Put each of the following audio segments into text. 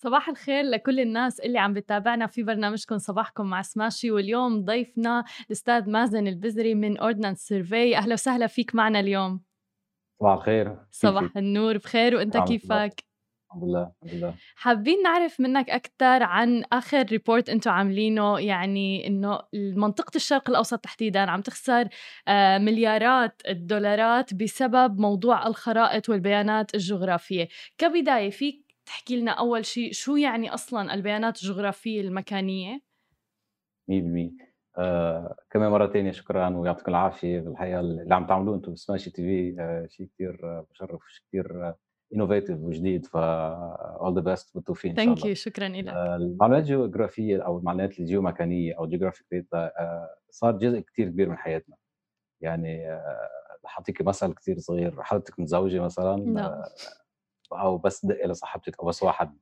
صباح الخير لكل الناس اللي عم بتابعنا في برنامجكم صباحكم مع سماشي. واليوم ضيفنا الأستاذ مازن البزري من Ordnance Survey أهلا وسهلا فيك معنا اليوم. صباح الخير. صباح النور. بخير. وأنت كيفك؟ الحمد لله. الحمد لله. حابين نعرف منك أكثر عن آخر report أنتم عاملينه يعني إنه منطقة الشرق الأوسط تحديدا عم تخسر آه، مليارات الدولارات بسبب موضوع الخرائط والبيانات الجغرافية. كبداية فيك تحكي لنا أول شيء شو يعني أصلا البيانات الجغرافية المكانية؟ 100% آه كمان مرة تانية شكرا ويعطيكم العافية بالحقيقة اللي عم تعملوه أنتم بسماشي تي في. آه شيء كثير آه مشرف شيء كثير innovative وجديد. ف all the best بالتوفيق إن شاء الله. ثانك يو شكرا لك آه المعلومات الجغرافية أو المعلومات الجيومكانية أو جيوغرافيك داتا آه صار جزء كثير كبير من حياتنا. يعني آه حاعطيكي مثل كثير صغير حضرتك متزوجة مثلا نعم. أو بس دق لصاحبتك أو بس واحد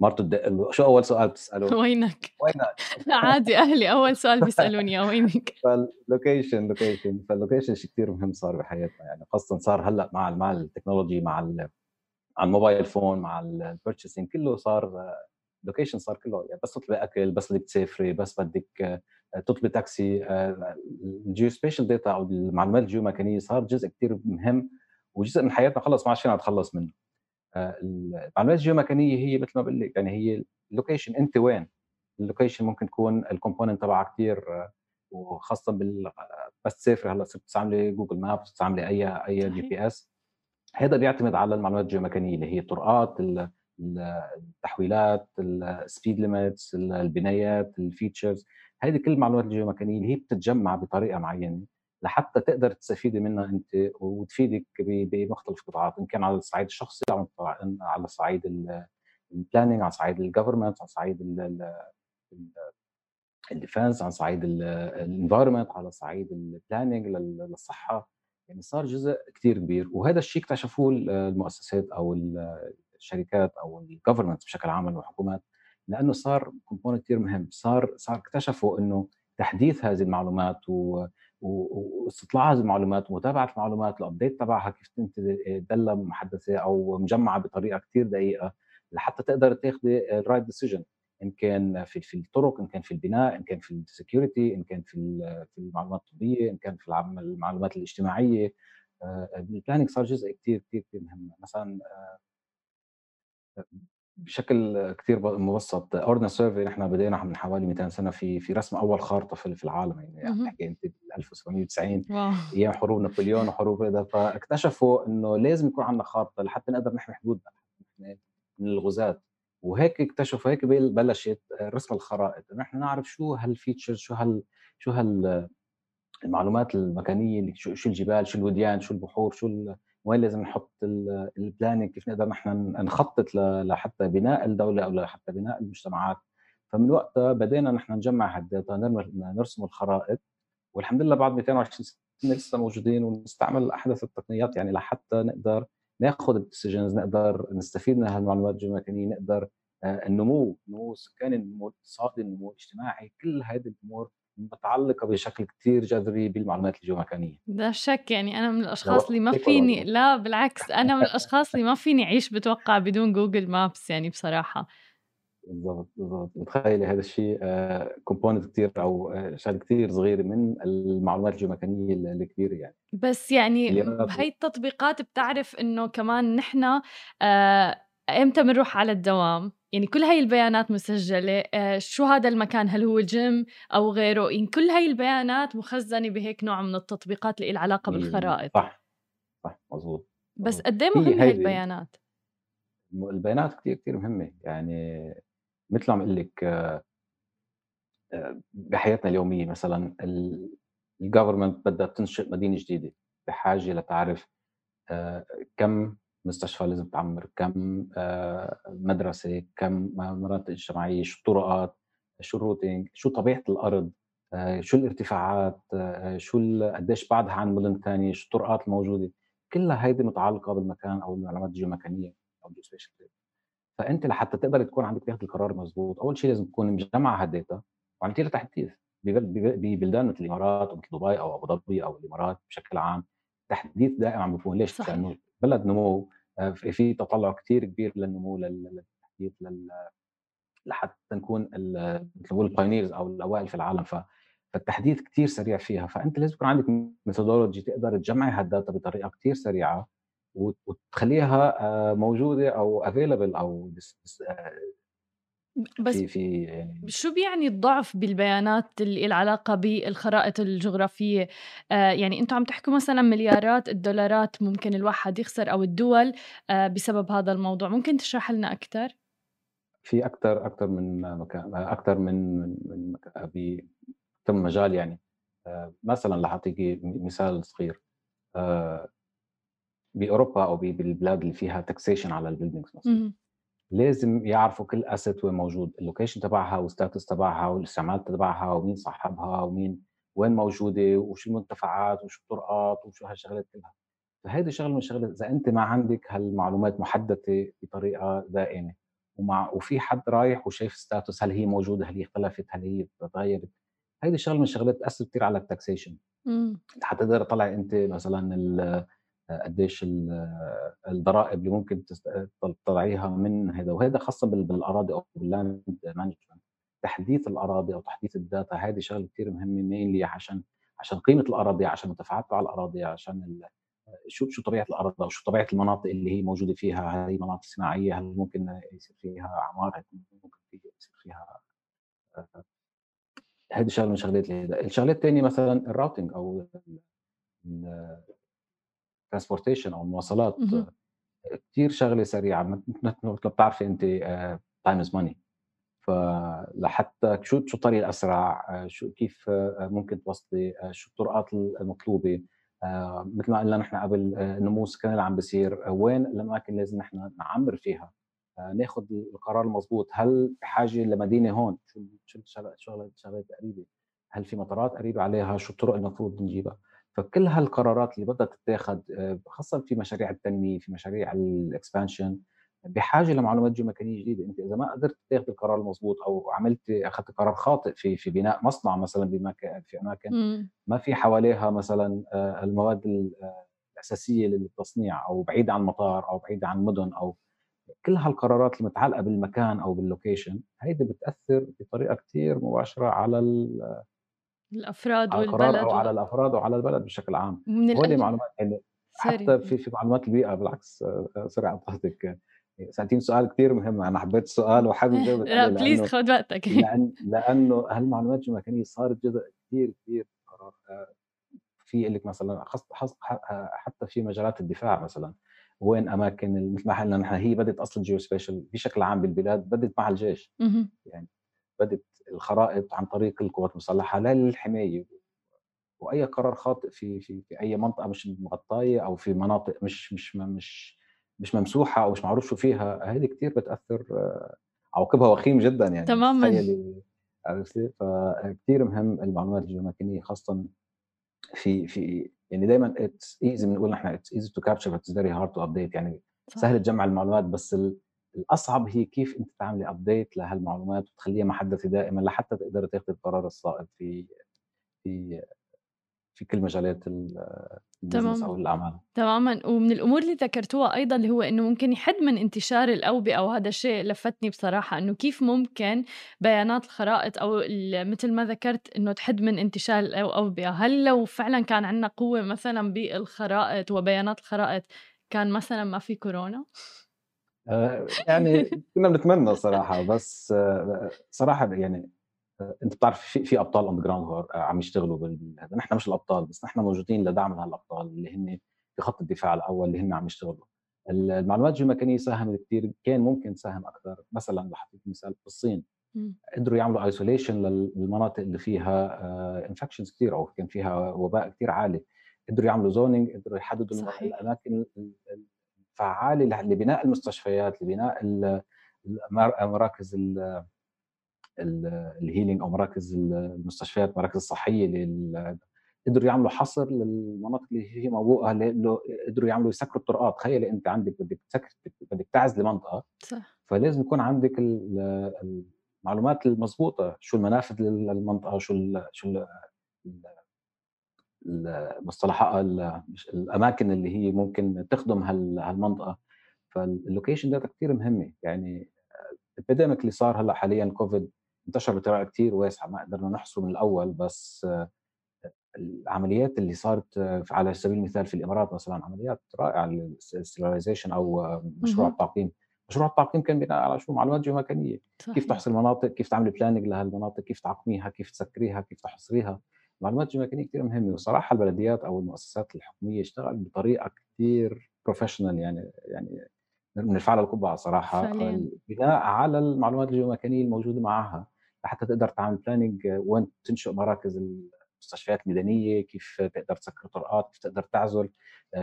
مرته تدق له شو أول سؤال بتساله؟ وينك؟ وينك؟ عادي أهلي أول سؤال بيسألوني وينك؟ فال location location فال location شيء كثير مهم صار بحياتنا يعني خاصة صار هلأ مع مع ال technology مع مع ال mobile phone مع ال purchasing كله صار location صار كله يعني بس تطلبي أكل بس بدك تسافري بس بدك تطلبي تاكسي ال geospatial data أو المعلومات الجيومكانيه صار جزء كثير مهم وجزء من حياتنا خلص ما عشان نتخلص منه المعلومات الجيومكانيه هي مثل ما بقول لك يعني هي ال location انت وين؟ ال location ممكن تكون ال component تبعها كثير وخاصة بال بس تسافري هلأ صرت تستعملي Google Maps تستعملي أي أي GPS هذا بيعتمد على المعلومات الجيومكانيه اللي هي الطرقات التحويلات ال speed limits البنايات ال features هذه كل المعلومات الجيومكانيه اللي هي بتتجمع بطريقة معينة. لحتى تقدر تستفيدي منها أنت وتفيدك بمختلف القطاعات إن كان على الصعيد الشخصي على صعيد ال planning على صعيد ال government على صعيد ال defense على صعيد ال environment على صعيد ال planning للصحة. يعني صار جزء كثير كبير. وهذا الشيء اكتشفوه المؤسسات أو الشركات أو ال government بشكل عام والحكومات لأنه صار component كثير مهم. صار صار اكتشفوا إنه تحديث هذه المعلومات و واستطلاع هذه المعلومات ومتابعه المعلومات ال update تبعها كيف انت دله محدثه أو مجمعة بطريقة كثير دقيقة لحتى تقدر تاخذي ال right decision إن كان في في الطرق إن كان في البناء إن كان في ال security إن كان في في المعلومات الطبية إن كان في المعلومات الاجتماعية. ال planning صار جزء كثير كثير كثير مهم مثلا بشكل كثير مبسط. Ordnance Survey نحن بدينا من حوالي 200 سنة في في رسم أول خارطة في العالم يعني نحكي انت 1790 أيام حروب نابليون وحروب هذا فاكتشفوا إنه لازم يكون عندنا خارطة لحتى نقدر نحمي حدودنا من الغزاة. وهيك اكتشفوا هيك بلشت رسم الخرائط. نحن نعرف شو هال features شو هال شو هال المعلومات المكانية شو الجبال شو الوديان شو البحور شو وين لازم نحط ال planning كيف نقدر نحن نخطط لحتى بناء الدولة أو لحتى بناء المجتمعات. فمن وقتها بدينا نحن نجمع هال data نرسم الخرائط والحمد لله بعد 220 سنة لسه موجودين ونستعمل أحدث التقنيات يعني لحتى نقدر ناخذ ال decisions نقدر نستفيد من هالمعلومات الجيومكانيه نقدر آه، النمو النمو السكاني النمو الاقتصادي النمو الاجتماعي كل هذه الأمور متعلقة بشكل كثير جذري بالمعلومات الجيومكانيه لا شك يعني أنا من الأشخاص اللي ما فيني لا بالعكس أنا من الأشخاص اللي ما فيني أعيش بتوقع بدون Google Maps يعني بصراحة. بالضبط بالضبط. متخيلي هذا الشيء component آه، كثير أو آه، شغلة كثير صغيرة من المعلومات الجيومكانية الكبيرة يعني. بس يعني هي التطبيقات بتعرف إنه كمان نحن آه إمتى بنروح على الدوام؟ يعني كل هاي البيانات مسجلة. آه شو هذا المكان؟ هل هو الجيم أو غيره؟ يعني كل هاي البيانات مخزنة بهيك نوع من التطبيقات اللي علاقة بالخرائط. صح. صح مزبوط بس قد إيه مهمة هاي البيانات؟ البيانات كثير كثير مهمة. يعني مثل ما عم لك آه، آه، بحياتنا اليومية مثلا الجفرمنت بدها تنشئ مدينة جديدة بحاجة لتعرف كم مستشفى لازم تعمر كم آه، مدرسة كم مناطق اجتماعية شو الطرقات شو ال routing شو طبيعة الأرض آه، شو الارتفاعات آه، شو قديش بعدها عن مدن ثانية شو الطرقات الموجودة. كلها هيدي متعلقة بالمكان أو المعلومات الجيومكانية أو ال geospatial فأنت لحتى تقدر تكون عندك تاخذ القرار مضبوط أول شيء لازم تكون مجمع هال data وعملتي تحديث ببلدان مثل الإمارات ومثل دبي أو أبو ظبي أو الإمارات بشكل عام. تحديث دائم عم بيكون ليش؟ لأنه بلد نمو آه، في تطلع كثير كبير للنمو التحديث لل لحتى نكون نقول ال pioneers أو الأوائل في العالم. ف فالتحديث كثير سريع فيها. فأنت لازم يكون عندك methodology تقدر تجمعي هال data بطريقة كثير سريعة وتخليها آه، موجودة أو available أو آه، بس في في يعني شو بيعني الضعف بالبيانات اللي العلاقة بالخرائط الجغرافية؟ آه يعني أنتم عم تحكوا مثلا مليارات الدولارات ممكن الواحد يخسر أو الدول آه بسبب هذا الموضوع. ممكن تشرح لنا أكثر في أكثر أكثر من مكان أكثر من من بكم مجال يعني. آه مثلا رح أعطيكي مثال صغير. آه بأوروبا أو بالبلاد اللي فيها taxation على ال buildings مثلا. لازم يعرفوا كل asset وين موجود ال location تبعها وال status تبعها والاستعمال تبعها ومين صاحبها ومين وين موجودة وشو المنتفعات وشو الطرقات وشو هالشغلات كلها. فهيدي شغلة من الشغلات إذا أنت ما عندك هالمعلومات محددة بطريقة دائمة ومع وفي حد رايح وشايف status هل هي موجودة هل هي اختلفت هل هي تغيرت هيدي شغلة من الشغلات تاثر كثير على ال taxation حتى تقدر تطلع أنت مثلا قديش الضرائب اللي ممكن تطلعيها من هذا وهذا خاصة بالأراضي أو بال land management تحديث الأراضي أو تحديث ال data هذه شغلة كثير مهمة mainly عشان عشان قيمة الأراضي عشان المنتفعات على الأراضي عشان شو شو طبيعة الأرض أو شو طبيعة المناطق اللي هي موجودة فيها هل هي مناطق صناعية هل ممكن يصير فيها إعمار ممكن يصير فيها هذه شغلة من الشغلات الشغلات الثانية مثلا ال routing أو transportation أو المواصلات كثير شغلة سريعة مثل بتعرفي أنت time is money فلحتى شو شو الطريق الأسرع آه، شو كيف آه، ممكن توصلي آه، شو الطرقات المطلوبة مثل ما قلنا نحن قبل النمو السكاني اللي عم بيصير وين الأماكن لازم نحن نعمر فيها ناخذ القرار المضبوط. هل بحاجه لمدينة هون؟ شو شو شغلة قريبة؟ هل في مطارات قريبة عليها؟ شو الطرق المفروض نجيبها؟ فكل هالقرارات اللي بدها تتاخذ آه، خاصة في مشاريع التنمية في مشاريع ال expansion بحاجة لمعلومات جيوميكانية جديدة. أنت إذا ما قدرت تاخذ القرار المضبوط أو عملت اخذت قرار خاطئ في في بناء مصنع مثلا بمكان في أماكن ما في حواليها مثلا آه، المواد آه، الأساسية للتصنيع أو بعيده عن المطار أو بعيده عن مدن أو كل هالقرارات المتعلقة بالمكان أو باللوكيشن هيدي بتأثر بطريقة كثير مباشرة على الأفراد على والبلد أو على الأفراد وعلى البلد بشكل عام. من معلومات يعني حتى في في معلومات البيئه بالعكس sorry على قصدك. سألتيني سؤال كثير مهم أنا حبيت السؤال وحابب جاوب لا please خذ وقتك. لأن لأنه هالمعلومات الجيومكانية صارت جزء كثير كثير في لك مثلا حتى في مجالات الدفاع مثلا. وين أماكن مثل ما حكينا نحن هي بدت أصلا geospatial بشكل عام بالبلاد بدت مع الجيش. يعني بدت الخرائط عن طريق القوات المسلحة للحماية وأي قرار خاطئ في في في أي منطقة مش مغطاية أو في مناطق مش مش مش مش ممسوحة أو مش معروف شو فيها هذه كثير بتأثر عواقبها وخيم جدا يعني تماما. عرفتي فكثير مهم المعلومات الجيومكانيه خاصه في في يعني دائما it's easy بنقول نحن it's easy to capture it's very hard to update يعني سهل تجمع المعلومات بس الأصعب هي كيف أنت تعملي update لهالمعلومات وتخليها محدثه دائما لحتى تقدري تاخذي القرار الصائب في في في كل مجالات البزنس أو الأعمال. تماما. ومن الأمور اللي ذكرتوها أيضا اللي هو إنه ممكن يحد من انتشار الأوبئة وهذا الشيء لفتني بصراحة إنه كيف ممكن بيانات الخرائط أو مثل ما ذكرت إنه تحد من انتشار الأوبئة. هل لو فعلا كان عندنا قوة مثلا بالخرائط وبيانات الخرائط كان مثلا ما في كورونا؟ يعني كنا بنتمنى صراحة بس آه، صراحة يعني آه، أنت بتعرف في في أبطال on ground عم يشتغلوا بهذا نحن مش الأبطال بس نحن موجودين لدعم هالأبطال اللي هن في خط الدفاع الأول اللي هن عم يشتغلوا. المعلومات الجيومكانية ساهمت كثير كان ممكن تساهم أكثر. مثلا اعطيك مثال في الصين قدروا يعملوا isolation للمناطق اللي فيها infections كثير أو كان فيها وباء كثير عالي. قدروا يعملوا zoning قدروا يحددوا صحيح. الأماكن فعاله لبناء المستشفيات لبناء مراكز الهيلينج أو مراكز المستشفيات مراكز الصحية قدروا يعملوا حصر للمناطق اللي هي موبوءه قدروا يعملوا يسكروا الطرقات. تخيلي أنت عندك بدك تسكر بدك تعزلي منطقه صح. فلازم يكون عندك المعلومات المضبوطة شو المنافذ للمنطقة شو ال شو ال المصطلحات الأماكن اللي هي ممكن تخدم هالمنطقة. فال location data كثير مهمة. يعني ال epidemic اللي صار هلأ حاليا كوفيد انتشر بطريقة كثير واسعة. ما قدرنا نحصره من الأول بس العمليات اللي صارت على سبيل المثال في الإمارات مثلا عمليات رائعة لل sterilization أو مشروع التعقيم. مشروع التعقيم كان بناء على شو؟ معلومات جيومكانية صحيح. كيف تحصي المناطق؟ كيف تعملي planning لهالمناطق؟ كيف تعقميها؟ كيف تسكريها؟ كيف تحصريها؟ معلومات جيومكانية كثير مهمة وصراحة البلديات أو المؤسسات الحكومية اشتغلت بطريقة كثير professional يعني يعني بنرفع لها القبعة صراحة بناء على المعلومات الجيومكانية الموجودة معها لحتى تقدر تعمل planning وين تنشئ مراكز المستشفيات المدنيه كيف تقدر تسكر طرقات كيف تقدر تعزل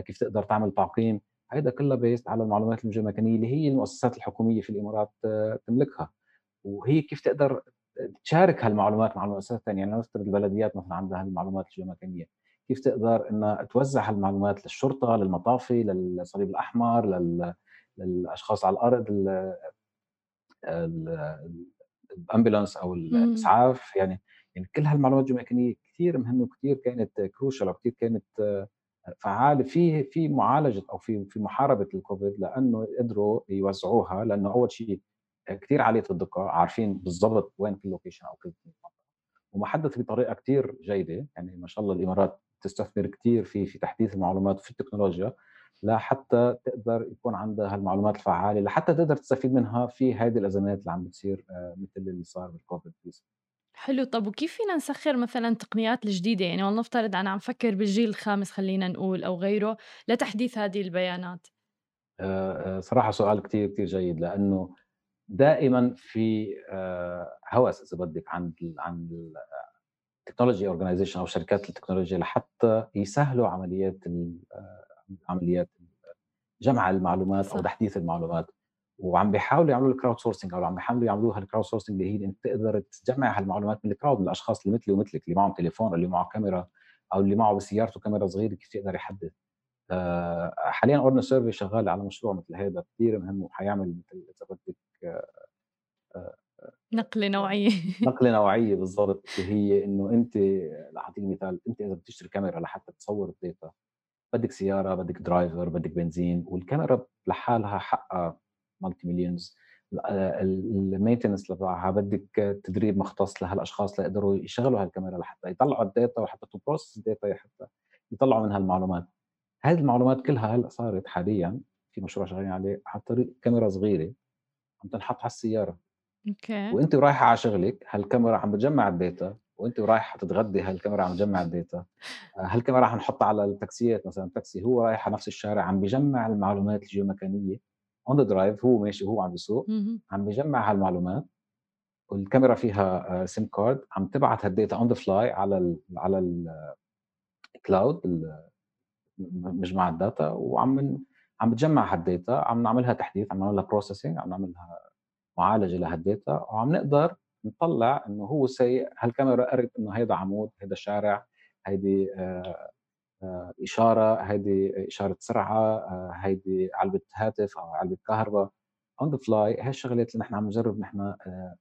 كيف تقدر تعمل تعقيم. هيدا كلها based على المعلومات الجيومكانية اللي هي المؤسسات الحكومية في الإمارات تملكها. وهي كيف تقدر تشارك هالمعلومات مع المؤسسات الثانية. يعني نفترض البلديات مثلا عندها هالمعلومات الجيومكانية كيف تقدر انها توزع هالمعلومات للشرطة للمطافي للصليب الأحمر لل... للأشخاص على الأرض ال ambulance أو الإسعاف؟ يعني يعني كل هالمعلومات الجيومكانية كثير مهمة وكثير كانت crucial وكثير كانت فعالة في في معالجة أو في في محاربة الكوفيد لأنه قدروا يوزعوها لأنه أول شيء كثير عالية الدقة عارفين بالضبط وين كل location أو كل ومحدث بطريقة كثير جيدة يعني ما شاء الله الإمارات تستثمر كثير في في تحديث المعلومات وفي التكنولوجيا لحتى تقدر يكون عندها المعلومات الفعالة لحتى تقدر تستفيد منها في هذه الأزمات اللي عم بتصير آه، مثل اللي صار بالكوفيد حلو. طب وكيف فينا نسخر مثلا التقنيات الجديدة؟ يعني ولنفترض أنا عم فكر بالجيل الخامس خلينا نقول أو غيره لتحديث هذه البيانات. آه، آه، صراحة سؤال كتير كتير جيد لأنه دائما في هوس إذا بدك عند عند ال technology organization أو شركات التكنولوجيا لحتى يسهلوا عمليات عمليات جمع المعلومات صح. أو تحديث المعلومات وعم بيحاولوا يعملوا ال crowd sourcing أو عم بيحاولوا يعملوها ال crowd sourcing اللي هي إنت تقدر تجمع هالمعلومات من ال crowd من الأشخاص اللي مثلي ومثلك اللي معهم تليفون اللي معه كاميرا أو اللي معه بسيارته كاميرا صغيرة كيف يقدر يحدث آه، حاليا Ordnance Survey شغال على مشروع مثل هذا كثير مهم وحيعمل مثل إذا بدك آه، آه، نقلة نوعية. نقلة نوعية بالضبط هي إنه أنت لأعطيك مثال أنت إذا بتشتري كاميرا لحتى تصور ال data بدك سيارة بدك driver بدك بنزين والكاميرا لحالها حقها multi millions ال maintenance تبعها بدك تدريب مختص لهالأشخاص ليقدروا يشغلوا هالكاميرا لحتى يطلعوا ال data وحتى ت process ال data حتى يطلعوا منها المعلومات. هذه المعلومات كلها هلأ صارت حاليا في مشروع شغالين عليه عن طريق كاميرا صغيرة عم تنحط على السيارة. أوكي. وأنت رايحه على شغلك هالكاميرا عم بتجمع ال data وأنت رايحه تتغدي هالكاميرا عم تجمع ال data. هالكاميرا عم نحطها على التاكسيات مثلا التاكسي هو رايح على نفس الشارع عم بيجمع المعلومات الجيومكانية on the drive هو ماشي هو عم بيسوق عم بيجمع هالمعلومات. والكاميرا فيها SIM card عم تبعت هال data on the fly على ال على ال cloud مجمع ال data وعم عم بتجمع هال data عم نعملها تحديث عم نعملها processing عم نعملها معالجه لهال data وعم نقدر نطلع انه هو سايق هالكاميرا قرب انه هيدا عمود هيدا شارع هيدي اشاره هيدي اشاره سرعه هيدي علبه هاتف أو علبه كهرباء on the fly هي الشغلات اللي نحن عم نجرب نحن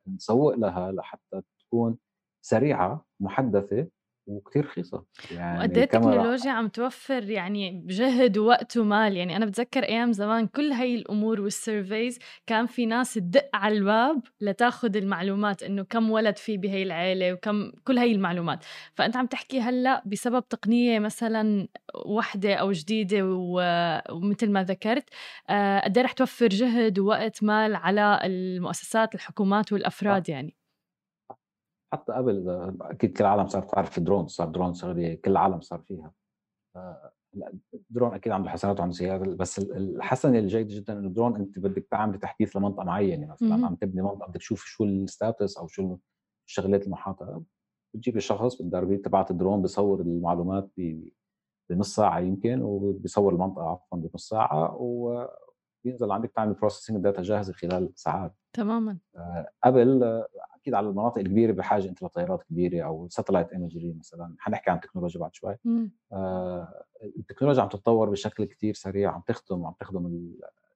نسوق لها لحتى تكون سريعه محدثه وكثير رخيصة. يعني وقد إيه التكنولوجيا عم توفر يعني جهد ووقت ومال. يعني أنا بتذكر أيام زمان كل هاي الأمور والسيرفيز كان في ناس تدق على الباب لتاخذ المعلومات إنه كم ولد في بهي العيلة وكم كل هاي المعلومات. فأنت عم تحكي هلأ بسبب تقنية مثلا وحدة أو جديدة ومثل ما ذكرت آه، قد إيه رح توفر جهد ووقت مال على المؤسسات الحكومات والأفراد يعني؟ حتى قبل أكيد كل العالم صارت تعرف الدرون صار درون شغله كل العالم صار فيها. الدرون أكيد عنده حسنات وعنده سيئات بس الحسنه الجيده جدا إنه الدرون أنت بدك تعمل تحديث لمنطقة معينة مثلا عم تبني منطقة بدك تشوف شو ال status أو شو الشغلات المحاطة بتجيب الشخص بالدربي تبعت الدرون بصور المعلومات بنص ساعة يمكن وبيصور المنطقة عفوا بنص ساعة وبينزل عندك تعمل processing ال data جاهزة خلال ساعات. تماما. آه، قبل أكيد على المناطق الكبيرة بحاجة أنت لطيارات كبيرة أو satellite imagery مثلا. حنحكي عن التكنولوجيا بعد شوي. آه التكنولوجيا عم تتطور بشكل كثير سريع عم تخدم عم تخدم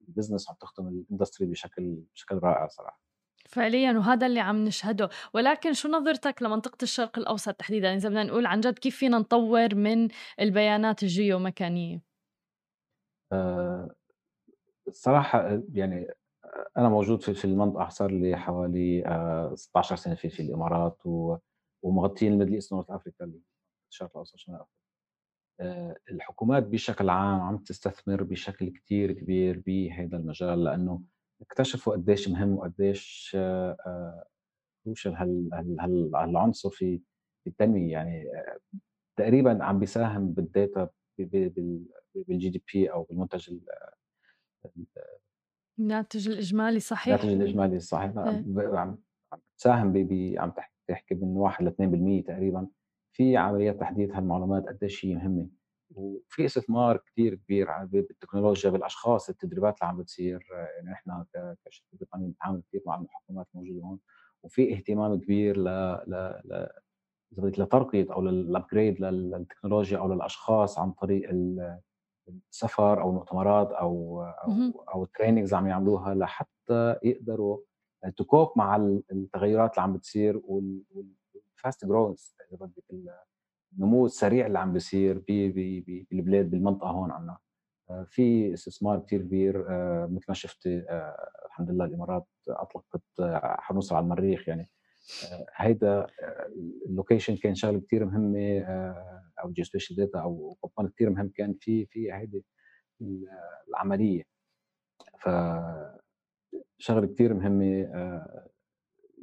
ال business عم تخدم ال industry بشكل بشكل رائع صراحة. فعليا وهذا اللي عم نشهده. ولكن شو نظرتك لمنطقة الشرق الأوسط تحديدا؟ إذا بدنا نقول عن جد كيف فينا نطور من البيانات الجيومكانية أه صراحة يعني أنا موجود في المنطقة صار لي حوالي 16 سنة في في الإمارات ومغطيين ال Middle East North Africa الشرق الأوسط شمال افريقيا الحكومات بشكل عام عم تستثمر بشكل كتير كبير بهذا المجال لأنه اكتشفوا قديش مهم وقديش crucial هالعنصر في التنمية. يعني تقريبا عم بيساهم بال data بال GDP أو بالمنتج الناتج الإجمالي صحيح. الناتج الإجمالي صحيح. إيه. عم تساهم عم تحكي من 1 ل 2% تقريبا. في عمليات تحديث هالمعلومات قديش هي مهمة؟ وفي استثمار كثير كبير بالتكنولوجيا بالأشخاص التدريبات اللي عم بتصير. يعني إحنا كشركة بريطانية بنتعامل كثير مع الحكومات الموجودة هون. وفي اهتمام كبير ل ل ل لترقية أو لل upgrade للتكنولوجيا أو للأشخاص عن طريق السفر أو المؤتمرات أو أو أو ال trainings عم يعملوها لحتى يقدروا ت cope مع التغيرات اللي عم بتصير وال fast growth إذا بدك النمو السريع اللي عم بيصير بالبلاد بالمنطقة هون عنا. آه، في استثمار كثير كبير آه، مثل ما شفت آه، الحمد لله الإمارات أطلقت حنوصل على المريخ يعني. هيدا ال location كان شغلة كثير مهمة أو geospatial data أو component كثير مهم كان في في هيدي العملية. ف شغلة كثير مهمة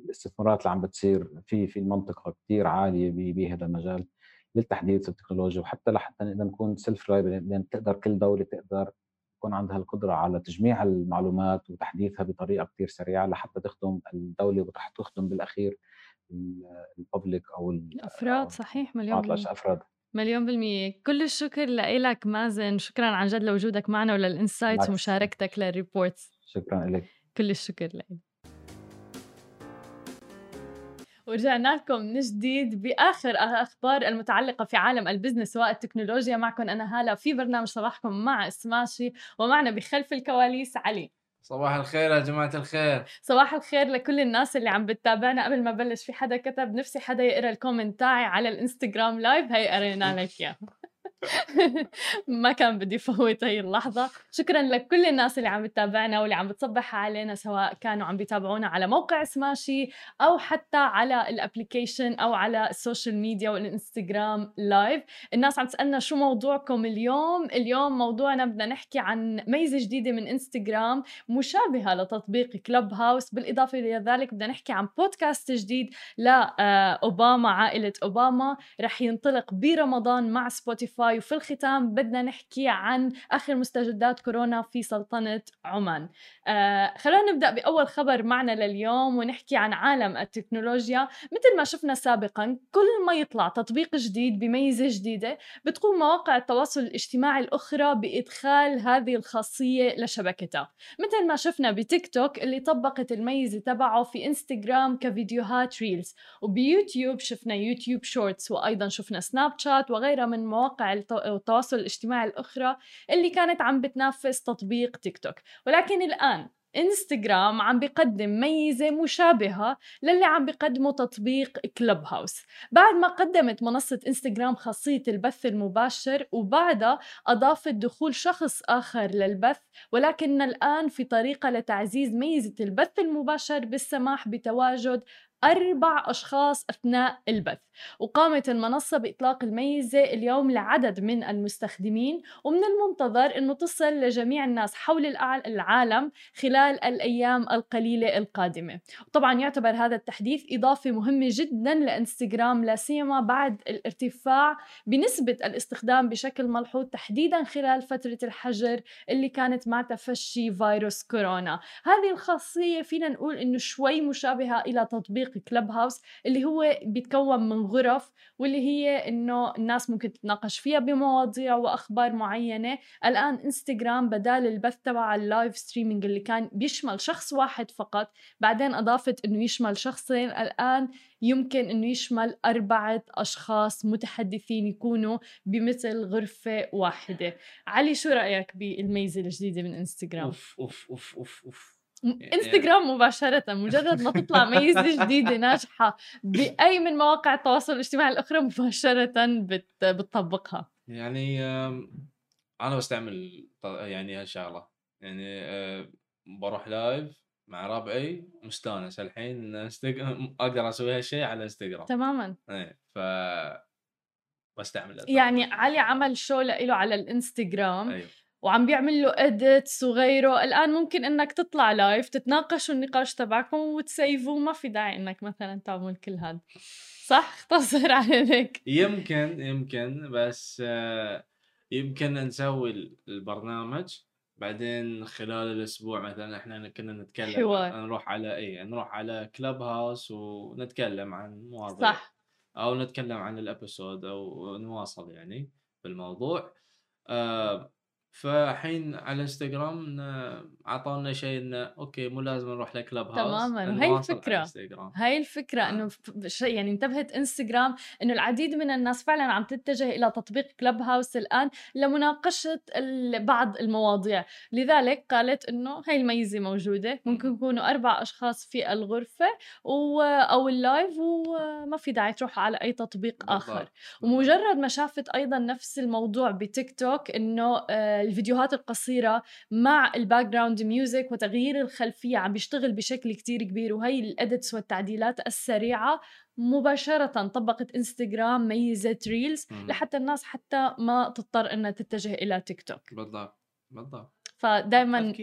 الاستثمارات اللي عم بتصير في في المنطقة كثير عالية بهذا المجال للتحديث التكنولوجيا وحتى لحتى نقدر نكون self لأن تقدر كل دولة تقدر يكون عندها القدرة على تجميع المعلومات وتحديثها بطريقة كثير سريعة لحتى تخدم الدولة وتخدم تخدم بالأخير ال public أو الافراد صحيح مليون بالمية. أفراد. مليون بالمية. كل الشكر لك مازن. شكرا عن جد لوجودك معنا ولل insights ومشاركتك لل reports شكرا لك كل الشكر لك ورجعنا لكم من جديد بآخر الأخبار المتعلقة في عالم ال business والتكنولوجيا معكم أنا هالة في برنامج صباحكم مع إسماشي ومعنا بخلف الكواليس علي. صباح الخير يا جماعة الخير. صباح الخير لكل الناس اللي عم بتتابعنا. قبل ما بلش في حدا كتب نفسي حدا يقرأ ال comment تاعي على الإنستغرام live هي قرينا لك إياه. ما كان بدي فوت هي اللحظة. شكرا لكل الناس اللي عم تتابعنا واللي عم بتصبح علينا سواء كانوا عم بيتابعونا على موقع سماشي أو حتى على ال application أو على ال social media والإنستغرام live. الناس عم تسألنا شو موضوعكم اليوم؟ اليوم موضوعنا بدنا نحكي عن ميزة جديدة من إنستغرام مشابهة لتطبيق كلوب هاوس. بالإضافة إلى ذلك بدنا نحكي عن بودكاست جديد لأوباما عائلة أوباما. رح ينطلق برمضان مع سبوتيفاي. وفي الختام بدنا نحكي عن آخر مستجدات كورونا في سلطنة عمان. آه خلونا نبدأ بأول خبر معنا لليوم ونحكي عن عالم التكنولوجيا. مثل ما شفنا سابقا كل ما يطلع تطبيق جديد بميزة جديدة بتقوم مواقع التواصل الاجتماعي الأخرى بإدخال هذه الخاصية لشبكتها. مثل ما شفنا بتيك توك اللي طبقت الميزة تبعه في إنستغرام كفيديوهات ريلز. وبيوتيوب شفنا يوتيوب شورتس وأيضا شفنا سناب شات وغيرها من مواقع التواصل الاجتماعي الأخرى اللي كانت عم بتنافس تطبيق تيك توك. ولكن الآن إنستغرام عم بيقدم ميزة مشابهة للي عم بيقدمه تطبيق كلوب هاوس. بعد ما قدمت منصة إنستغرام خاصية البث المباشر وبعدها أضافت دخول شخص آخر للبث ولكن الآن في طريقة لتعزيز ميزة البث المباشر بالسماح بتواجد أربع أشخاص أثناء البث وقامت المنصة بإطلاق الميزة اليوم لعدد من المستخدمين ومن المنتظر أنه تصل لجميع الناس حول العالم خلال الأيام القليلة القادمة. طبعا يعتبر هذا التحديث إضافة مهمة جدا لإنستغرام لا سيما بعد الارتفاع بنسبة الاستخدام بشكل ملحوظ تحديدا خلال فترة الحجر اللي كانت مع تفشي فيروس كورونا. هذه الخاصية فينا نقول أنه شوي مشابهة إلى تطبيق كلب هاوس اللي هو بيتكون من غرف واللي هي إنه الناس ممكن تتناقش فيها بمواضيع وأخبار معينة. الآن انستغرام بدال البث تبع ال live streaming اللي كان بيشمل شخص واحد فقط بعدين أضافت إنه يشمل شخصين. الآن يمكن إنه يشمل أربعة أشخاص متحدثين يكونوا بمثل غرفة واحدة. علي شو رأيك بالميزة الجديدة من انستغرام أوف أوف أوف أوف, أوف. انستغرام مباشرة مجرد ما تطلع ميزة جديدة ناجحة بأي من مواقع التواصل الاجتماعي الأخرى مباشرة بتطبقها. يعني أنا بستعمل يعني هالشغلة. يعني بروح live مع ربعي مستانس. الحين انستغرام أقدر أسوي هالشيء على إنستغرام. تماما. إيه ف بستعمل يعني علي عمل show له على الإنستغرام. أيوه. وعم بيعمل له edits وغيره. الآن ممكن إنك تطلع live تتناقشوا النقاش تبعكم وتسيفوا. ما في داعي إنك مثلا تعمل كل هذا. صح؟ اختصر عليك. يمكن يمكن. بس آه، يمكن نسوي البرنامج. بعدين خلال الأسبوع مثلا إحنا كنا نتكلم. حوار. نروح على اي نروح على كلب هاوس ونتكلم عن مواضيع. صح. أو نتكلم عن ال episode أو نواصل يعني في الموضوع آه فالحين على إنستغرام اعطونا شيء انه okay مو لازم نروح لكلب هاوس تماما. هاي الفكرة. هاي الفكرة آه. إنه يعني انتبهت إنستغرام إنه العديد من الناس فعلا عم تتجه إلى تطبيق كلب هاوس الآن لمناقشة بعض المواضيع. لذلك قالت إنه هاي الميزة موجودة. ممكن يكونوا أربع أشخاص في الغرفة و... أو ال live وما في داعي تروحوا على أي تطبيق آخر. ومجرد ما شافت أيضا نفس الموضوع بتيك توك إنه آه، الفيديوهات القصيرة مع ال background music وتغيير الخلفية عم بيشتغل بشكل كتير كبير وهي ال edits والتعديلات السريعة مباشرة طبقت انستغرام ميزة ريلز لحتى الناس حتى ما تضطر إنها تتجه إلى تيك توك بالضبط بالضبط. فدائما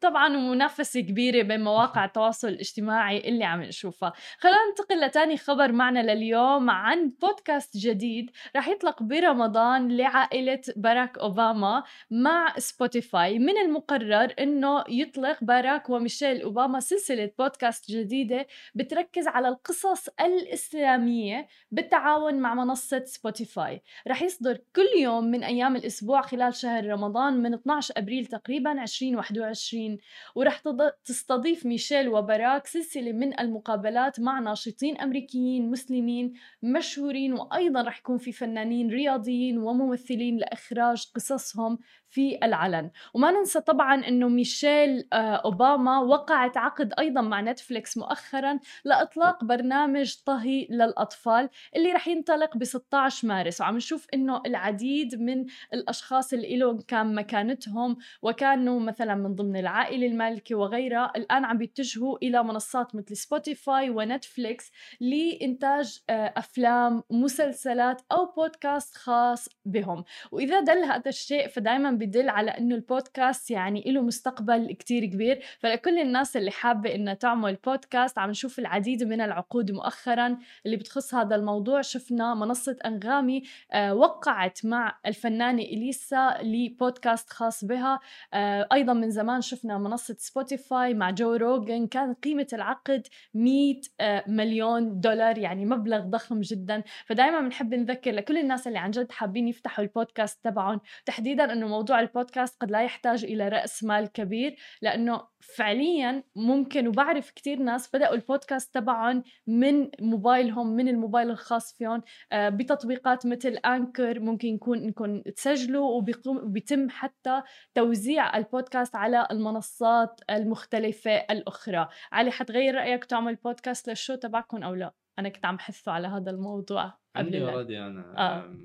طبعا منافسة كبيرة بين مواقع التواصل الاجتماعي اللي عم نشوفها. خلينا ننتقل لتاني خبر معنا لليوم عن بودكاست جديد رح يطلق برمضان لعائلة باراك أوباما مع سبوتيفاي. من المقرر إنه يطلق باراك وميشيل أوباما سلسلة بودكاست جديدة بتركز على القصص الإسلامية بالتعاون مع منصة سبوتيفاي. رح يصدر كل يوم من أيام الأسبوع خلال شهر رمضان من 12 أبريل تقريبا تقريبا 2021 ورح تستضيف ميشيل وبراك سلسلة من المقابلات مع ناشطين أمريكيين مسلمين مشهورين وأيضا رح يكون في فنانين رياضيين وممثلين لإخراج قصصهم في العلن. وما ننسى طبعا إنه ميشيل آه، أوباما وقعت عقد أيضا مع نتفليكس مؤخرا لإطلاق برنامج طهي للأطفال اللي رح ينطلق ب 16 مارس. وعم نشوف إنه العديد من الأشخاص اللي لهم كان مكانتهم وكانوا مثلا من ضمن العائلة المالكة وغيرها الآن عم بيتجهوا إلى منصات مثل سبوتيفاي ونتفليكس لإنتاج آه، أفلام مسلسلات أو بودكاست خاص بهم. وإذا دل هذا الشيء فدائما بدل على إنه البودكاست يعني له مستقبل كتير كبير. فلكل الناس اللي حابة انها تعمل بودكاست عم نشوف العديد من العقود مؤخرا اللي بتخص هذا الموضوع. شفنا منصة أنغامي آه وقعت مع الفنانة إليسا لبودكاست خاص بها. آه أيضا من زمان شفنا منصة سبوتيفاي مع جو روجن كان قيمة العقد 100 آه مليون دولار يعني مبلغ ضخم جدا. فدائما بنحب نذكر لكل الناس اللي عن جد حابين يفتحوا البودكاست تبعهم تحديدا إنه موضوع البودكاست قد لا يحتاج إلى رأس مال كبير لأنه فعليا ممكن وبعرف كتير ناس بدأوا البودكاست تبعهم من موبايلهم من الموبايل الخاص فيهم آه، بتطبيقات مثل Anchor ممكن يكون إنكم تسجلوا وبيتم حتى توزيع البودكاست على المنصات المختلفة الأخرى. علي حتغير رأيك تعمل بودكاست لل show تبعكم أو لا؟ أنا كنت عم حثه على هذا الموضوع قبل عندي already أنا آه.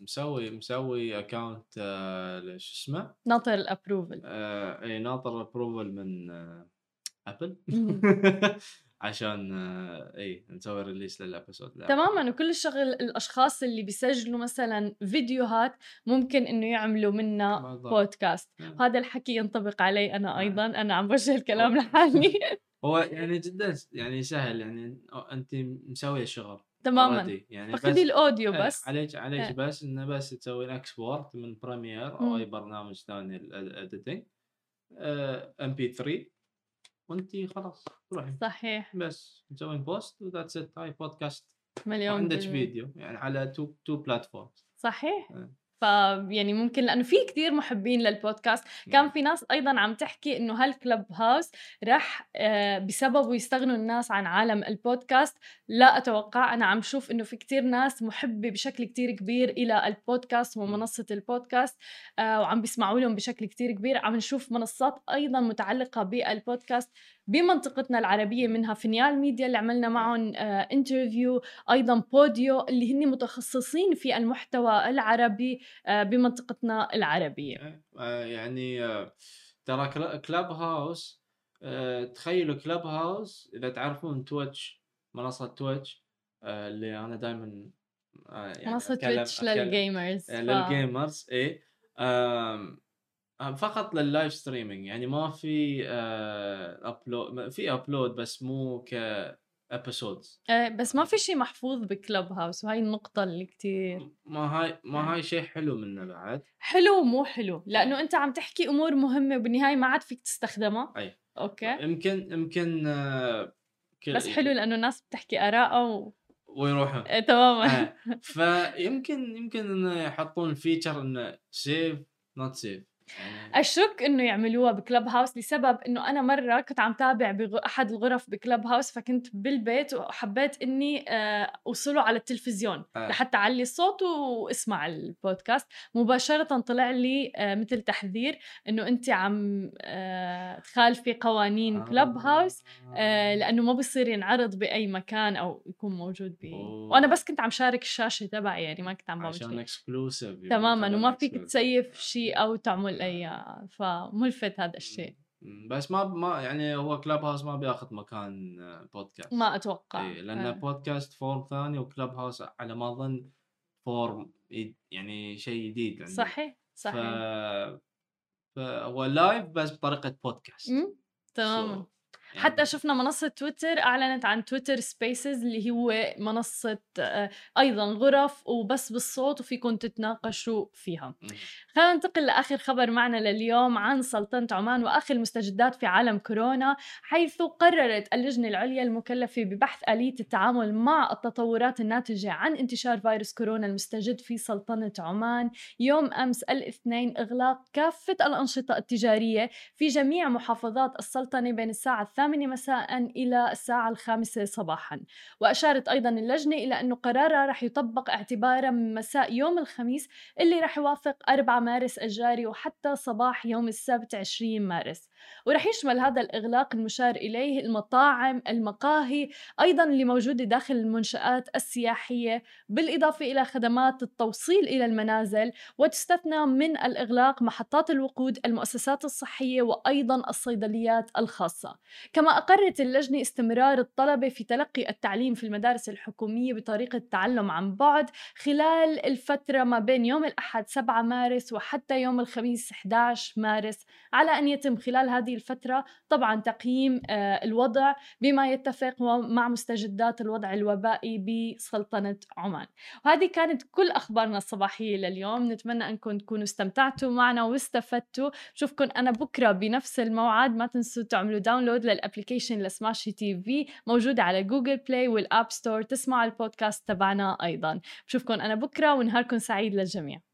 مسوي مسوي account آه شو اسمه؟ ناطر الابروفل آه إي ناطر ال approval من آه ابل عشان آه إي نسوي release لل episode تماما. وكل الشغل الأشخاص اللي بيسجلوا مثلا فيديوهات ممكن إنه يعملوا منها بودكاست. هذا الحكي ينطبق علي أنا. أيضا. أنا عم بوجه الكلام لحالي. هو يعني جدا يعني سهل. يعني انت مسوية شغل. تماما. يعني فخذي ال audio إيه، بس. عليك عليك إيه. بس إنه بس تسوي export من Premiere أو أي برنامج ثاني ال editing MP 3 وأنت خلاص تروحي صحيح. بس تسوين post و that's it هاي بودكاست مليون عندك فيديو يعني على two two platform صحيح. آه. فيعني ممكن لأنه في كثير محبين للبودكاست. كان. في ناس أيضا عم تحكي إنه هال Clubhouse رح آه، بسببه يستغنوا الناس عن عالم البودكاست. لا أتوقع أنا عم شوف إنه في كثير ناس محبة بشكل كثير كبير إلى البودكاست ومنصة البودكاست آه، وعم بيسمعوا لهم بشكل كثير كبير. عم نشوف منصات أيضا متعلقة بالبودكاست. بمنطقتنا العربية منها Finyal Media اللي عملنا معهم interview آه، أيضا Podeo اللي هن متخصصين في المحتوى العربي آه، بمنطقتنا العربية آه، يعني ترى Clubhouse تخيلوا Clubhouse إذا تعرفون Twitch منصة Twitch اللي أنا دائما يعني منصة Twitch لل gamers. لل gamers اي فقط لل live streaming يعني ما في upload في upload بس مو ك episodes آه بس ما في شيء محفوظ ب Clubhouse وهي النقطة اللي كتير ما هاي ما هاي شيء حلو منه بعد. حلو ومو حلو. لأنه أنت عم تحكي أمور مهمة وبالنهاية ما عاد فيك تستخدمها. أي. okay. يمكن يمكن آه بس حلو لأنه الناس بتحكي آرائها و... ويروحوا إيه تماما. آه. فيمكن يمكن إنه يحطون feature إنه save not save اشك إنه يعملوها ب Clubhouse لسبب إنه أنا مرة كنت عم تابع باحد الغرف ب Clubhouse فكنت بالبيت وحبيت إني آه، أوصله على التلفزيون آه. لحتى أعلي الصوت وأسمع البودكاست مباشرة طلع لي آه، مثل تحذير إنه أنت عم آه، تخالفي قوانين Clubhouse لأنه ما بصير ينعرض بأي مكان أو يكون موجود ب وأنا بس كنت عم شارك الشاشة تبعي يعني ما كنت عم بعمل عشان exclusive تماما وما فيك ت save شيء أو تعمل اي فملفت هذا الشيء بس ما ما يعني هو Clubhouse ما بياخذ مكان بودكاست ما أتوقع إيه لأن آه. بودكاست form ثاني و Clubhouse على ما أظن form يعني شيء جديد عندي. صحيح صحيح ف... فهو live بس بطريقة بودكاست so. يعني حتى شفنا منصة تويتر أعلنت عن Twitter Spaces اللي هو منصة آه، أيضا غرف وبس بالصوت وفيكم تتناقشوا فيها. خلينا ننتقل لآخر خبر معنا لليوم عن سلطنة عمان وآخر المستجدات في عالم كورونا حيث قررت اللجنة العليا المكلفة ببحث آلية التعامل مع التطورات الناتجة عن انتشار فيروس كورونا المستجد في سلطنة عمان. يوم أمس الاثنين إغلاق كافة الأنشطة التجارية في جميع محافظات السلطنة بين الساعة الثامنة مساء إلى الساعة الخامسة صباحا. وأشارت أيضا اللجنة إلى أنه قرارها رح يطبق اعتبارا من مساء يوم الخميس اللي رح يوافق 4 مارس الجاري وحتى صباح يوم السبت 20 مارس. ورح يشمل هذا الإغلاق المشار إليه المطاعم المقاهي أيضا اللي موجودة داخل المنشآت السياحية بالإضافة إلى خدمات التوصيل إلى المنازل وتستثنى من الإغلاق محطات الوقود المؤسسات الصحية وأيضا الصيدليات الخاصة. كما أقرت اللجنة استمرار الطلبة في تلقي التعليم في المدارس الحكومية بطريقة تعلم عن بعد خلال الفترة ما بين يوم الأحد 7 مارس وحتى يوم الخميس 11 مارس على أن يتم خلال هذه الفترة طبعا تقييم آه، الوضع بما يتفق مع مستجدات الوضع الوبائي بسلطنة عمان. وهذه كانت كل أخبارنا الصباحية لليوم. نتمنى أنكم تكونوا استمتعتوا معنا واستفدتوا. شوفكم أنا بكرة بنفس الموعد. ما تنسوا تعملوا download لل application لسماشي TV موجودة على Google Play وال App Store تسمعوا البودكاست تبعنا أيضا. بشوفكم أنا بكرة ونهاركم سعيد للجميع.